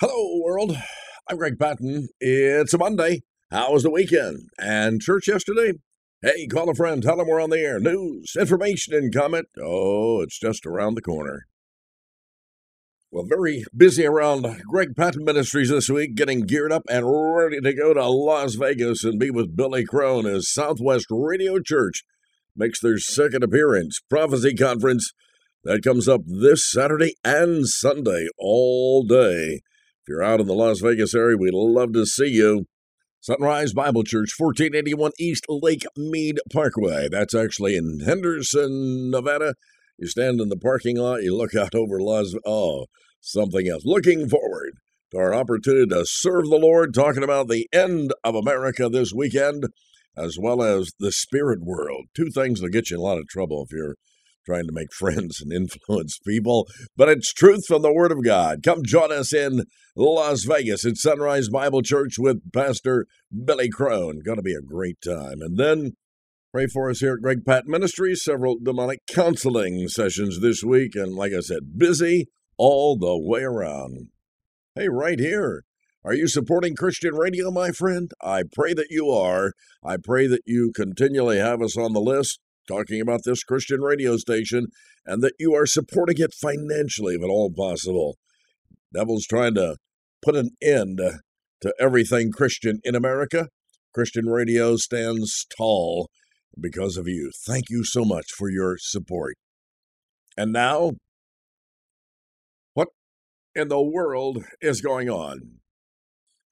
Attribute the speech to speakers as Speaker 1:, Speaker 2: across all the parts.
Speaker 1: Hello, world. I'm Greg Patton. It's a Monday. How was the weekend? And church yesterday? Hey, call a friend. Tell them we're on the air. News, information, and comment. Oh, it's just around the corner. Well, very busy around Greg Patton Ministries this week, getting geared up and ready to go to Las Vegas and be with Billy Crone as Southwest Radio Church makes their second appearance. Prophecy Conference that comes up this Saturday and Sunday all day. You're out in the Las Vegas area, we'd love to see you. Sunrise Bible Church, 1481 East Lake Mead Parkway. That's actually in Henderson, Nevada. You stand in the parking lot, you look out over Las Oh, something else. Looking forward to our opportunity to serve the Lord, talking about the end of America this weekend, as well as the spirit world. Two things that get you in a lot of trouble if you're trying to make friends and influence people, but it's truth from the Word of God. Come join us in Las Vegas at Sunrise Bible Church with Pastor Billy Crone. Going to be a great time. And then pray for us here at Greg Patton Ministries. Several demonic counseling sessions this week, and like I said, busy all the way around. Hey, right here. Are you supporting Christian radio, my friend? I pray that you are. I pray that you continually have us on the list talking about this Christian radio station and that you are supporting it financially if at all possible. Devil's trying to put an end to everything Christian in America. Christian radio stands tall because of you. Thank you so much for your support. And now, what in the world is going on?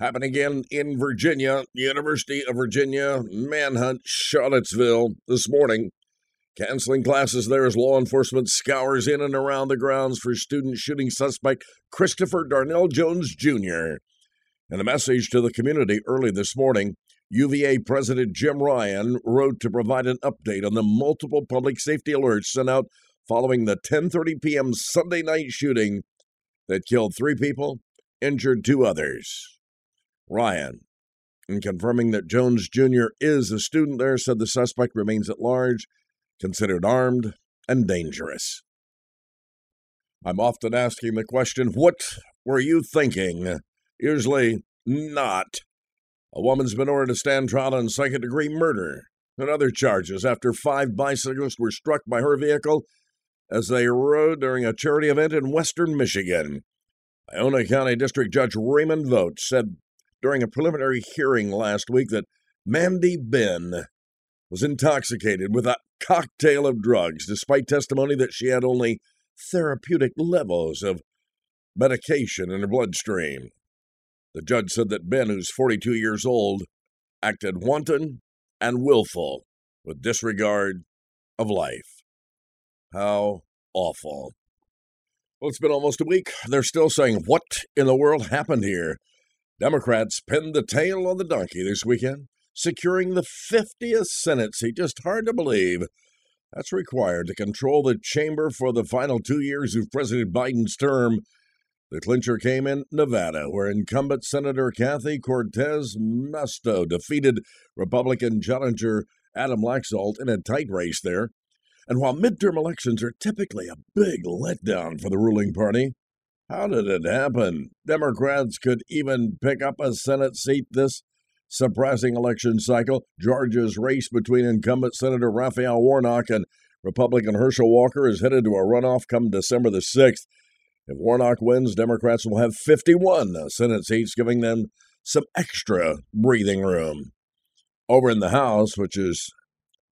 Speaker 1: Happening again in Virginia, University of Virginia, manhunt, Charlottesville this morning. Canceling classes there as law enforcement scours in and around the grounds for student shooting suspect Christopher Darnell Jones Jr. In a message to the community early this morning, UVA President Jim Ryan wrote to provide an update on the multiple public safety alerts sent out following the 10:30 p.m. Sunday night shooting that killed 3 people, injured 2 others. Ryan, in confirming that Jones Jr. is a student there, said the suspect remains at large, considered armed and dangerous. I'm often asking the question, what were you thinking? Usually not. A woman's been ordered to stand trial on second degree murder and other charges after five bicyclists were struck by her vehicle as they rode during a charity event in western Michigan. Ionia County District Judge Raymond Voet said during a preliminary hearing last week that Mandy Benn was intoxicated with a cocktail of drugs, despite testimony that she had only therapeutic levels of medication in her bloodstream. The judge said that Benn, who's 42 years old, acted wanton and willful with disregard of life. How awful. Well, it's been almost a week. They're still saying, What in the world happened here? Democrats pinned the tail on the donkey this weekend, securing the 50th Senate seat. Just hard to believe. That's required to control the chamber for the final two years of President Biden's term. The clincher came in Nevada, where incumbent Senator Kathy Cortez Masto defeated Republican challenger Adam Laxalt in a tight race there. And while midterm elections are typically a big letdown for the ruling party, how did it happen? Democrats could even pick up a Senate seat this surprising election cycle. Georgia's race between incumbent Senator Raphael Warnock and Republican Herschel Walker is headed to a runoff come December the 6th. If Warnock wins, Democrats will have 51 Senate seats, giving them some extra breathing room. Over in the House, which is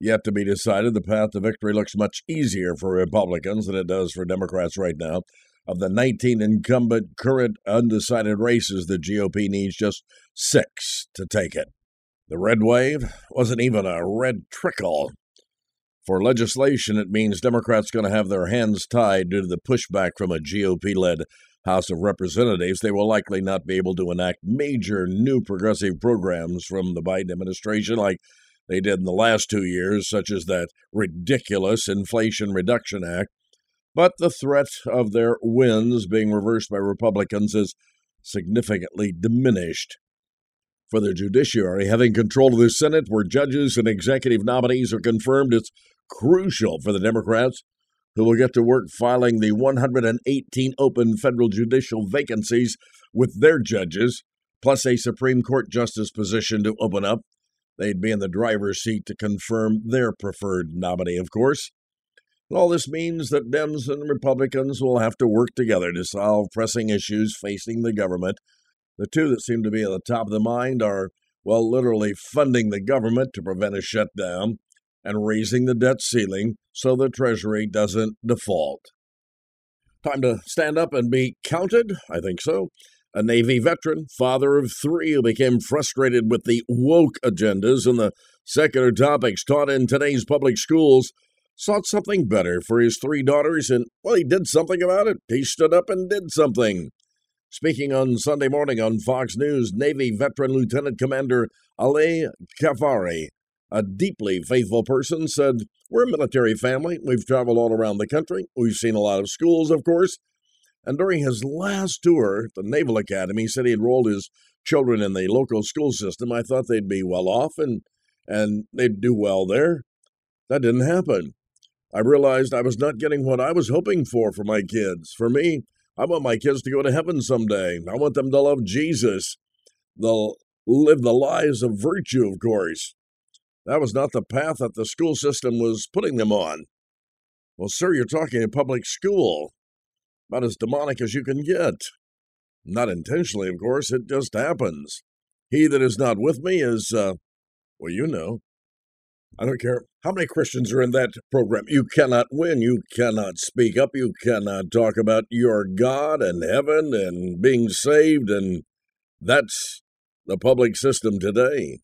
Speaker 1: yet to be decided, the path to victory looks much easier for Republicans than it does for Democrats right now. Of the 19 incumbent current undecided races, the GOP needs just six to take it. The red wave wasn't even a red trickle. For legislation, it means Democrats going to have their hands tied due to the pushback from a GOP led House of Representatives. They will likely not be able to enact major new progressive programs from the Biden administration like they did in the last two years, such as that ridiculous Inflation Reduction Act but the threat of their wins being reversed by Republicans is significantly diminished. For the judiciary, having control of the Senate, where judges and executive nominees are confirmed, it's crucial for the Democrats, who will get to work filing the 118 open federal judicial vacancies with their judges, plus a Supreme Court justice position to open up. They'd be in the driver's seat to confirm their preferred nominee, of course. And all this means that Dems and Republicans will have to work together to solve pressing issues facing the government. The two that seem to be at the top of the mind are, well, literally funding the government to prevent a shutdown and raising the debt ceiling so the Treasury doesn't default. Time to stand up and be counted? I think so. A Navy veteran, father of three, who became frustrated with the woke agendas and the secular topics taught in today's public schools sought something better for his three daughters, and, well, he did something about it. He stood up and did something. Speaking on Sunday morning on Fox News, Navy veteran Lieutenant Commander Ali Kafari, a deeply faithful person, said, We're a military family. We've traveled all around the country. We've seen a lot of schools, of course. And during his last tour at the Naval Academy, he said he enrolled his children in the local school system. I thought they'd be well off and and they'd do well there. That didn't happen. I realized I was not getting what I was hoping for for my kids. For me, I want my kids to go to heaven someday. I want them to love Jesus. They'll live the lives of virtue, of course. That was not the path that the school system was putting them on. Well, sir, you're talking a public school. About as demonic as you can get. Not intentionally, of course, it just happens. He that is not with me is, uh, well, you know. I don't care how many Christians are in that program. You cannot win. You cannot speak up. You cannot talk about your God and heaven and being saved. And that's the public system today.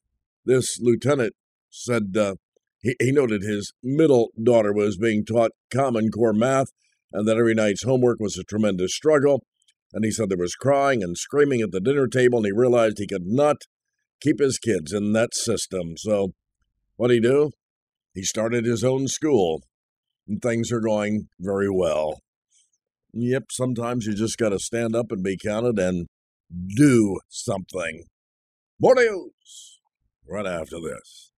Speaker 1: This lieutenant said uh, he, he noted his middle daughter was being taught Common Core math and that every night's homework was a tremendous struggle. And he said there was crying and screaming at the dinner table, and he realized he could not keep his kids in that system. So What'd he do? He started his own school, and things are going very well. Yep, sometimes you just got to stand up and be counted and do something. More news right after this.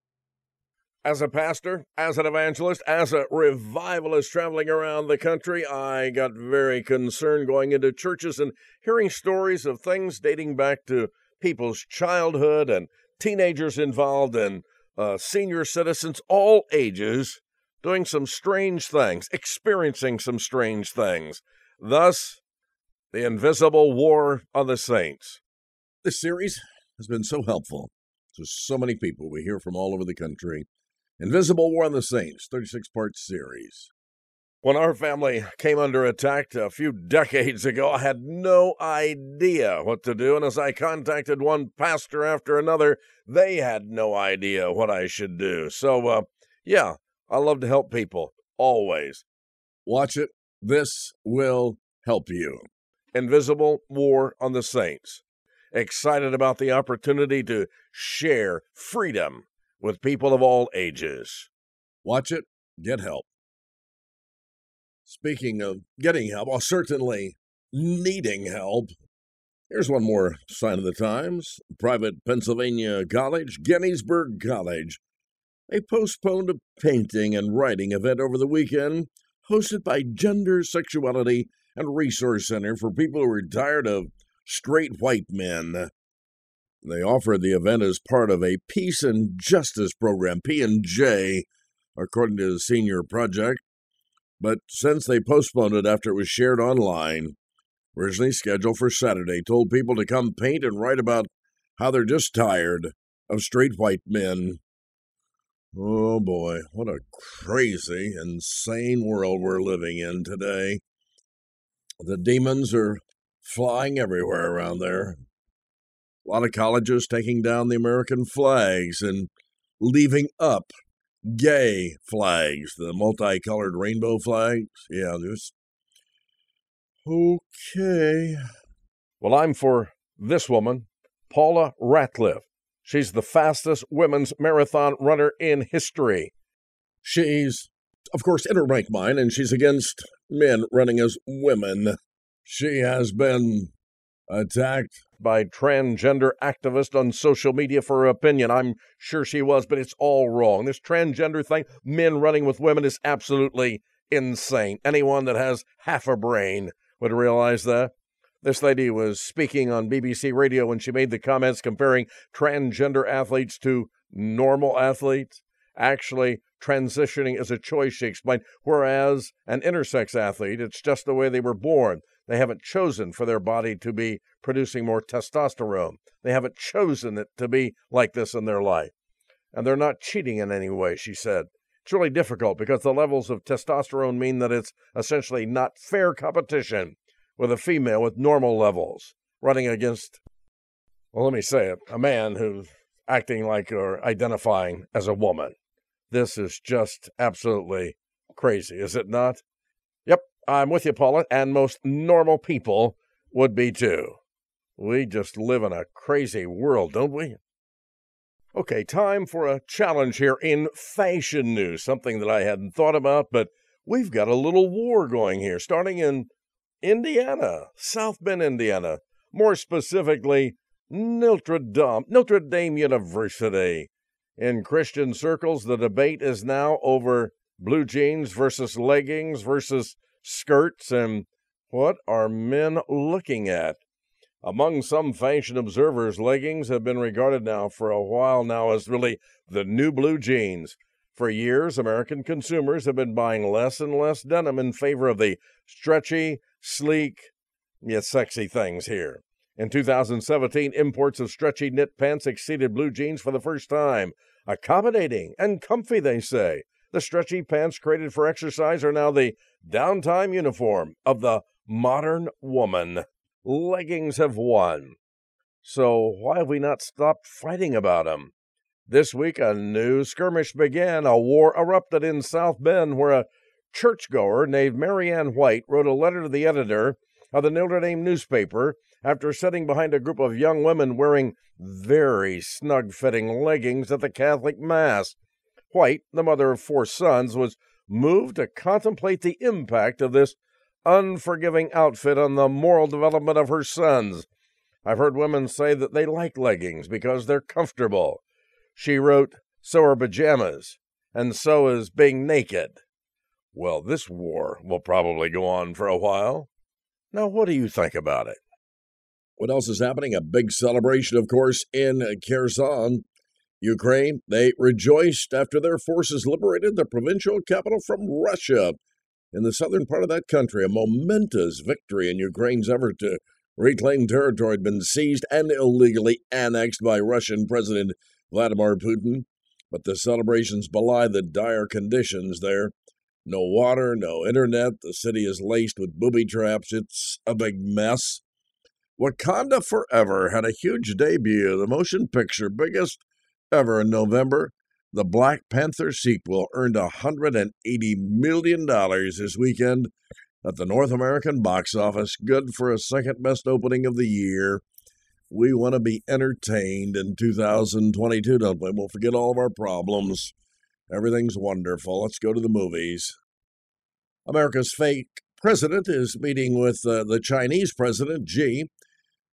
Speaker 1: As a pastor, as an evangelist, as a revivalist traveling around the country, I got very concerned going into churches and hearing stories of things dating back to people's childhood and teenagers involved and uh, senior citizens, all ages, doing some strange things, experiencing some strange things. Thus, the invisible war on the saints. This series has been so helpful to so many people we hear from all over the country. Invisible War on the Saints, 36 part series. When our family came under attack a few decades ago, I had no idea what to do. And as I contacted one pastor after another, they had no idea what I should do. So, uh, yeah, I love to help people, always. Watch it. This will help you. Invisible War on the Saints. Excited about the opportunity to share freedom with people of all ages. Watch it, get help. Speaking of getting help, or certainly needing help, here's one more sign of the times. Private Pennsylvania College, Gettysburg College. They postponed a painting and writing event over the weekend hosted by Gender, Sexuality, and Resource Center for people who are tired of straight white men. They offered the event as part of a peace and justice program, P&J, according to the senior project. But since they postponed it after it was shared online, originally scheduled for Saturday, told people to come paint and write about how they're just tired of straight white men. Oh boy, what a crazy, insane world we're living in today. The demons are flying everywhere around there. A lot of colleges taking down the American flags and leaving up gay flags, the multicolored rainbow flags. Yeah, just okay. Well, I'm for this woman, Paula Radcliffe. She's the fastest women's marathon runner in history. She's, of course, in her right mind, and she's against men running as women. She has been attacked by transgender activist on social media for her opinion. I'm sure she was, but it's all wrong. This transgender thing, men running with women, is absolutely insane. Anyone that has half a brain would realize that. This lady was speaking on BBC Radio when she made the comments comparing transgender athletes to normal athletes. Actually, transitioning is a choice, she explained, whereas an intersex athlete, it's just the way they were born. They haven't chosen for their body to be producing more testosterone. They haven't chosen it to be like this in their life. And they're not cheating in any way, she said. It's really difficult because the levels of testosterone mean that it's essentially not fair competition with a female with normal levels running against, well, let me say it, a man who's acting like or identifying as a woman. This is just absolutely crazy, is it not? I'm with you, Paula, and most normal people would be too. We just live in a crazy world, don't we? Okay, time for a challenge here in fashion news, something that I hadn't thought about, but we've got a little war going here, starting in Indiana, South Bend, Indiana. More specifically, Notre Dame, Notre Dame University. In Christian circles, the debate is now over blue jeans versus leggings versus skirts and what are men looking at? Among some fashion observers, leggings have been regarded now for a while now as really the new blue jeans. For years, American consumers have been buying less and less denim in favor of the stretchy, sleek, yet sexy things here. In 2017, imports of stretchy knit pants exceeded blue jeans for the first time. Accommodating and comfy, they say. The stretchy pants created for exercise are now the downtime uniform of the modern woman leggings have won. So why have we not stopped fighting about them? This week, a new skirmish began. A war erupted in South Bend where a churchgoer named Marianne White wrote a letter to the editor of the Notre Dame newspaper after sitting behind a group of young women wearing very snug fitting leggings at the Catholic Mass. White, the mother of four sons, was moved to contemplate the impact of this unforgiving outfit on the moral development of her sons. I've heard women say that they like leggings because they're comfortable. She wrote, So are pajamas, and so is being naked. Well, this war will probably go on for a while. Now, what do you think about it?
Speaker 2: What else is happening? A big celebration, of course, in Kherson, Ukraine. They rejoiced after their forces liberated the provincial capital from Russia in the southern part of that country, a momentous victory in Ukraine's effort to reclaim territory had been seized and illegally annexed by Russian President Vladimir Putin. But the celebrations belie the dire conditions there. No water, no internet. The city is laced with booby traps. It's a big mess. Wakanda Forever had a huge debut, the motion picture biggest ever in November. The Black Panther sequel earned $180 million this weekend at the North American box office. Good for a second best opening of the year. We want to be entertained in 2022, don't we? We'll forget all of our problems. Everything's wonderful. Let's go to the movies. America's fake president is meeting with uh, the Chinese president, Xi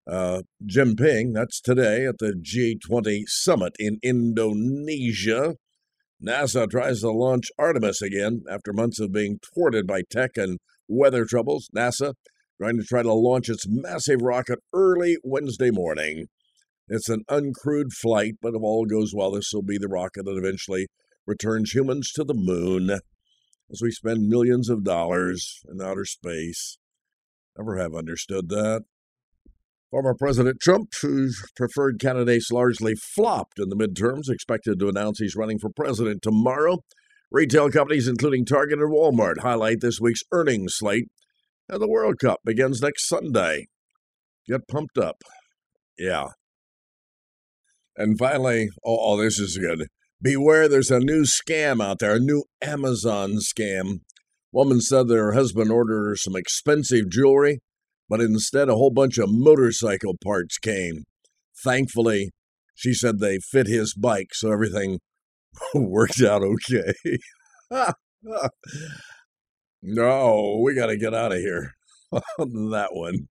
Speaker 2: uh, Jinping. That's today at the G20 summit in Indonesia. NASA tries to launch Artemis again after months of being thwarted by tech and weather troubles. NASA trying to try to launch its massive rocket early Wednesday morning. It's an uncrewed flight, but if all goes well, this will be the rocket that eventually returns humans to the moon as we spend millions of dollars in outer space. Never have understood that. Former President Trump, whose preferred candidates largely flopped in the midterms, expected to announce he's running for president tomorrow. Retail companies, including Target and Walmart, highlight this week's earnings slate. And the World Cup begins next Sunday. Get pumped up. Yeah. And finally, oh, oh, this is good. Beware, there's a new scam out there, a new Amazon scam. Woman said that her husband ordered her some expensive jewelry but instead a whole bunch of motorcycle parts came. Thankfully, she said they fit his bike, so everything worked out okay. no, we got to get out of here. that one.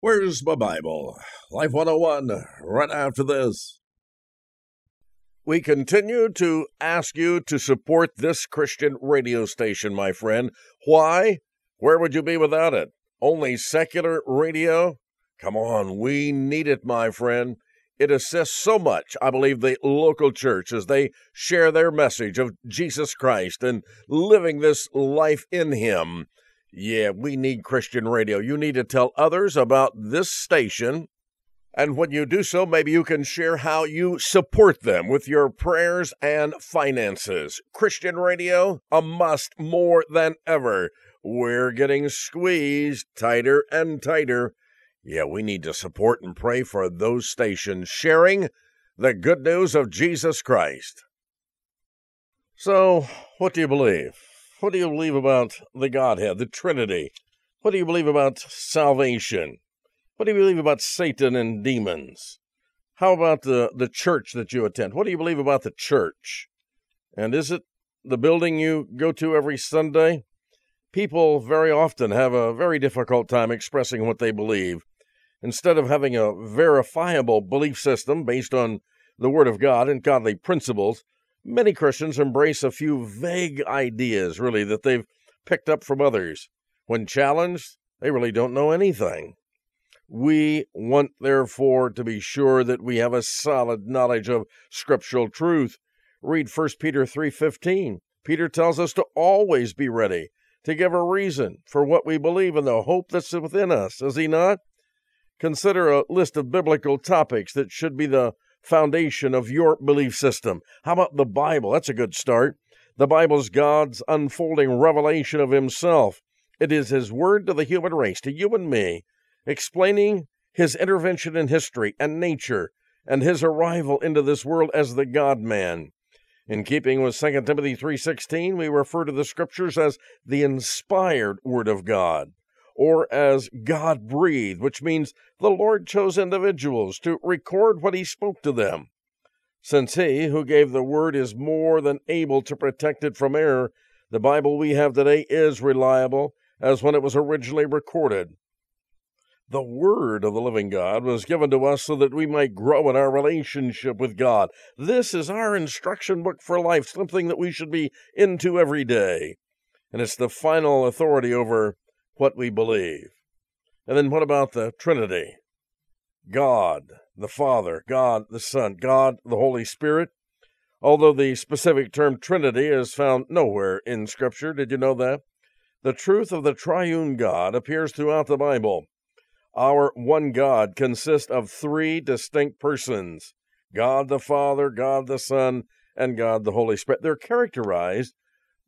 Speaker 2: Where's my Bible? Life 101, right after this.
Speaker 1: We continue to ask you to support this Christian radio station, my friend. Why? Where would you be without it? Only secular radio? Come on, we need it, my friend. It assists so much, I believe, the local church as they share their message of Jesus Christ and living this life in Him. Yeah, we need Christian radio. You need to tell others about this station. And when you do so, maybe you can share how you support them with your prayers and finances. Christian radio, a must more than ever. We're getting squeezed tighter and tighter. Yeah, we need to support and pray for those stations sharing the good news of Jesus Christ. So, what do you believe? What do you believe about the Godhead, the Trinity? What do you believe about salvation? What do you believe about Satan and demons? How about the, the church that you attend? What do you believe about the church? And is it the building you go to every Sunday? People very often have a very difficult time expressing what they believe. Instead of having a verifiable belief system based on the Word of God and godly principles, many Christians embrace a few vague ideas, really, that they've picked up from others. When challenged, they really don't know anything. We want, therefore, to be sure that we have a solid knowledge of scriptural truth. Read 1 Peter 3:15. Peter tells us to always be ready to give a reason for what we believe in the hope that's within us, is he not? Consider a list of biblical topics that should be the foundation of your belief system. How about the Bible? That's a good start. The Bible is God's unfolding revelation of Himself. It is His word to the human race, to you and me, explaining His intervention in history and nature and His arrival into this world as the God man. In keeping with 2 Timothy 3:16, we refer to the scriptures as the inspired word of God or as God breathed, which means the Lord chose individuals to record what He spoke to them. Since He who gave the Word is more than able to protect it from error, the Bible we have today is reliable as when it was originally recorded. The Word of the living God was given to us so that we might grow in our relationship with God. This is our instruction book for life, something that we should be into every day. And it's the final authority over what we believe. And then what about the Trinity? God the Father, God the Son, God the Holy Spirit. Although the specific term Trinity is found nowhere in Scripture, did you know that? The truth of the triune God appears throughout the Bible. Our one God consists of three distinct persons God the Father, God the Son, and God the Holy Spirit. They're characterized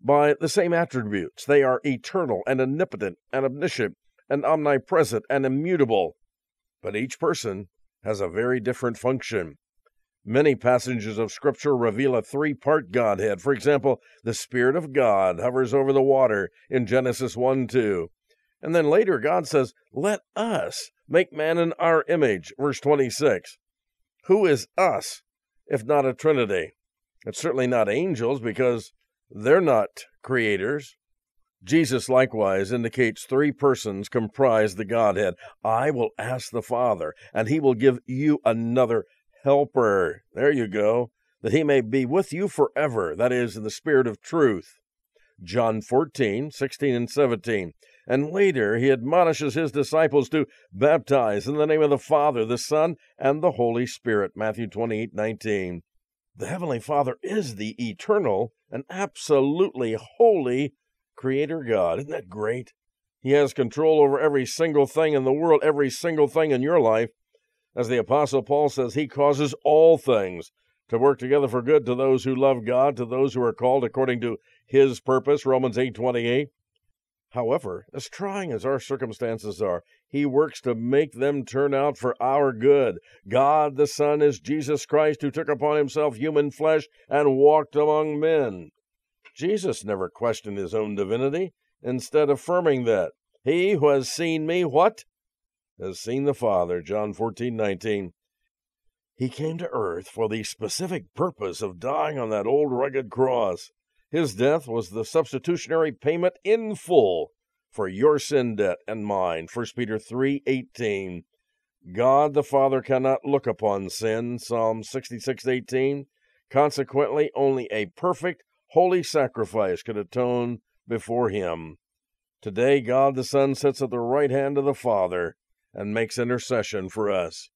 Speaker 1: by the same attributes. They are eternal and omnipotent and omniscient and omnipresent and immutable. But each person has a very different function. Many passages of Scripture reveal a three part Godhead. For example, the Spirit of God hovers over the water in Genesis 1 2. And then later, God says, Let us make man in our image, verse 26. Who is us, if not a Trinity? It's certainly not angels, because they're not creators. Jesus likewise indicates three persons comprise the Godhead. I will ask the Father, and he will give you another helper. There you go. That he may be with you forever, that is, in the Spirit of truth. John 14, 16, and 17. And later he admonishes his disciples to baptize in the name of the Father, the Son, and the Holy Spirit. Matthew 28, 19. The Heavenly Father is the eternal and absolutely holy Creator God. Isn't that great? He has control over every single thing in the world, every single thing in your life. As the Apostle Paul says, He causes all things to work together for good to those who love God, to those who are called according to His purpose. Romans eight twenty eight. However, as trying as our circumstances are, He works to make them turn out for our good. God the Son is Jesus Christ, who took upon Himself human flesh and walked among men. Jesus never questioned His own divinity, instead affirming that He who has seen me, what? Has seen the Father. John fourteen nineteen. He came to earth for the specific purpose of dying on that old rugged cross. His death was the substitutionary payment in full for your sin debt and mine. 1 Peter 3:18. God the Father cannot look upon sin. Psalm 66:18. Consequently, only a perfect, holy sacrifice could atone before him.
Speaker 2: Today, God the Son sits at the right hand of the Father and makes intercession for us.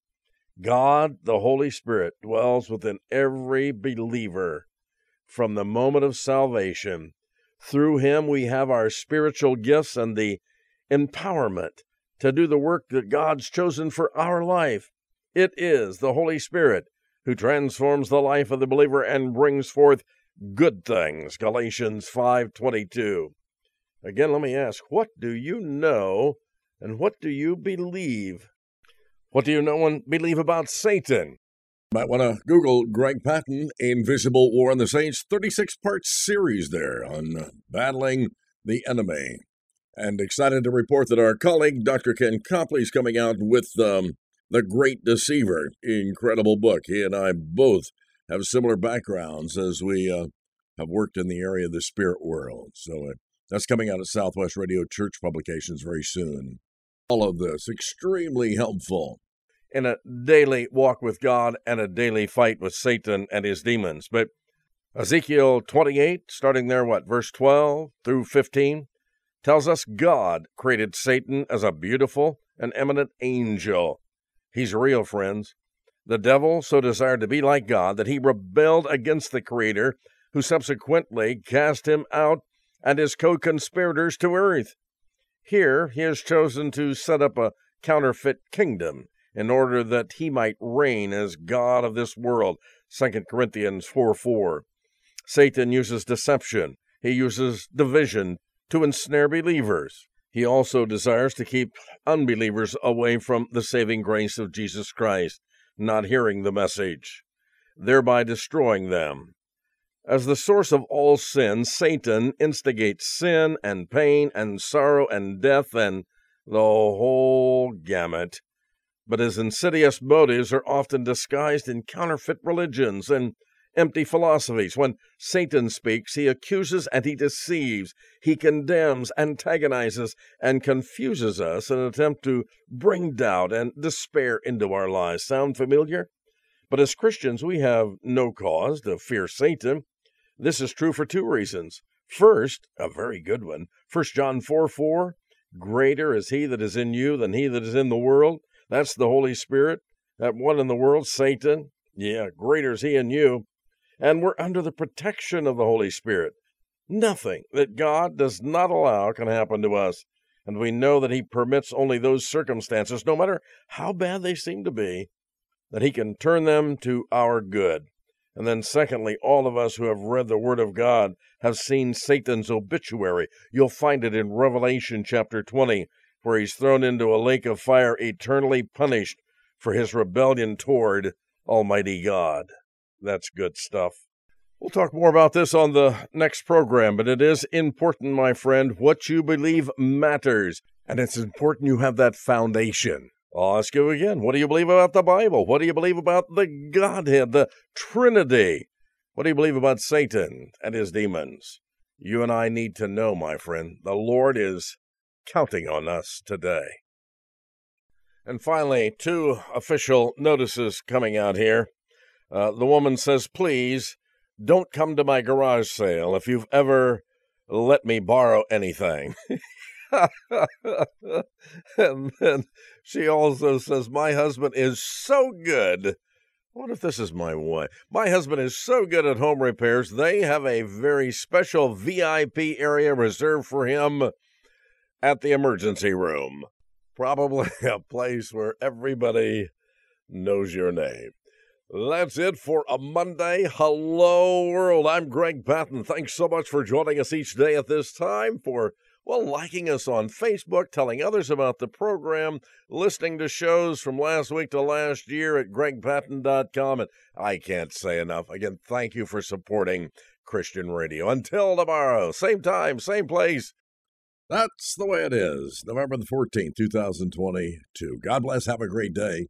Speaker 2: God, the Holy Spirit, dwells within every believer from the moment of salvation. Through him, we have our spiritual gifts and the empowerment to do the work that God's chosen for our life. It is the Holy Spirit who transforms the life of the believer and brings forth good things. Galatians 5:22. Again, let me ask, what do you know and what do you believe? What do you know and believe about Satan?
Speaker 1: Might want to Google Greg Patton, Invisible War on the Saints, 36 part series there on battling the enemy. And excited to report that our colleague, Dr. Ken Copley, is coming out with um, The Great Deceiver. Incredible book. He and I both have similar backgrounds as we uh, have worked in the area of the spirit world. So uh, that's coming out at Southwest Radio Church Publications very soon. All of this extremely helpful
Speaker 2: in a daily walk with God and a daily fight with Satan and his demons. But Ezekiel 28, starting there, what, verse 12 through 15, tells us God created Satan as a beautiful and eminent angel. He's real, friends. The devil so desired to be like God that he rebelled against the Creator, who subsequently cast him out and his co conspirators to earth. Here he has chosen to set up a counterfeit kingdom in order that he might reign as God of this world. 2 Corinthians 4 4. Satan uses deception, he uses division to ensnare believers. He also desires to keep unbelievers away from the saving grace of Jesus Christ, not hearing the message, thereby destroying them. As the source of all sin, Satan instigates sin and pain and sorrow and death and the whole gamut. But his insidious motives are often disguised in counterfeit religions and empty philosophies. When Satan speaks, he accuses and he deceives. He condemns, antagonizes, and confuses us in an attempt to bring doubt and despair into our lives. Sound familiar? But as Christians, we have no cause to fear Satan. This is true for two reasons. First, a very good one, 1 John 4 4, greater is he that is in you than he that is in the world. That's the Holy Spirit. That one in the world, Satan. Yeah, greater is he in you and we're under the protection of the Holy Spirit. Nothing that God does not allow can happen to us, and we know that He permits only those circumstances, no matter how bad they seem to be, that He can turn them to our good. And then, secondly, all of us who have read the Word of God have seen Satan's obituary. You'll find it in Revelation chapter 20, where he's thrown into a lake of fire, eternally punished for his rebellion toward Almighty God. That's good stuff. We'll talk more about this on the next program, but it is important, my friend. What you believe matters, and it's important you have that foundation. I'll ask you again what do you believe about the Bible? What do you believe about the Godhead, the Trinity? What do you believe about Satan and his demons? You and I need to know, my friend. The Lord is counting on us today. And finally, two official notices coming out here. Uh, the woman says, Please don't come to my garage sale if you've ever let me borrow anything. and then she also says, My husband is so good. What if this is my wife? My husband is so good at home repairs, they have a very special VIP area reserved for him at the emergency room. Probably a place where everybody knows your name. That's it for a Monday. Hello, world. I'm Greg Patton. Thanks so much for joining us each day at this time, for, well, liking us on Facebook, telling others about the program, listening to shows from last week to last year at gregpatton.com. And I can't say enough. Again, thank you for supporting Christian radio. Until tomorrow, same time, same place.
Speaker 1: That's the way it is. November the 14th, 2022. God bless. Have a great day.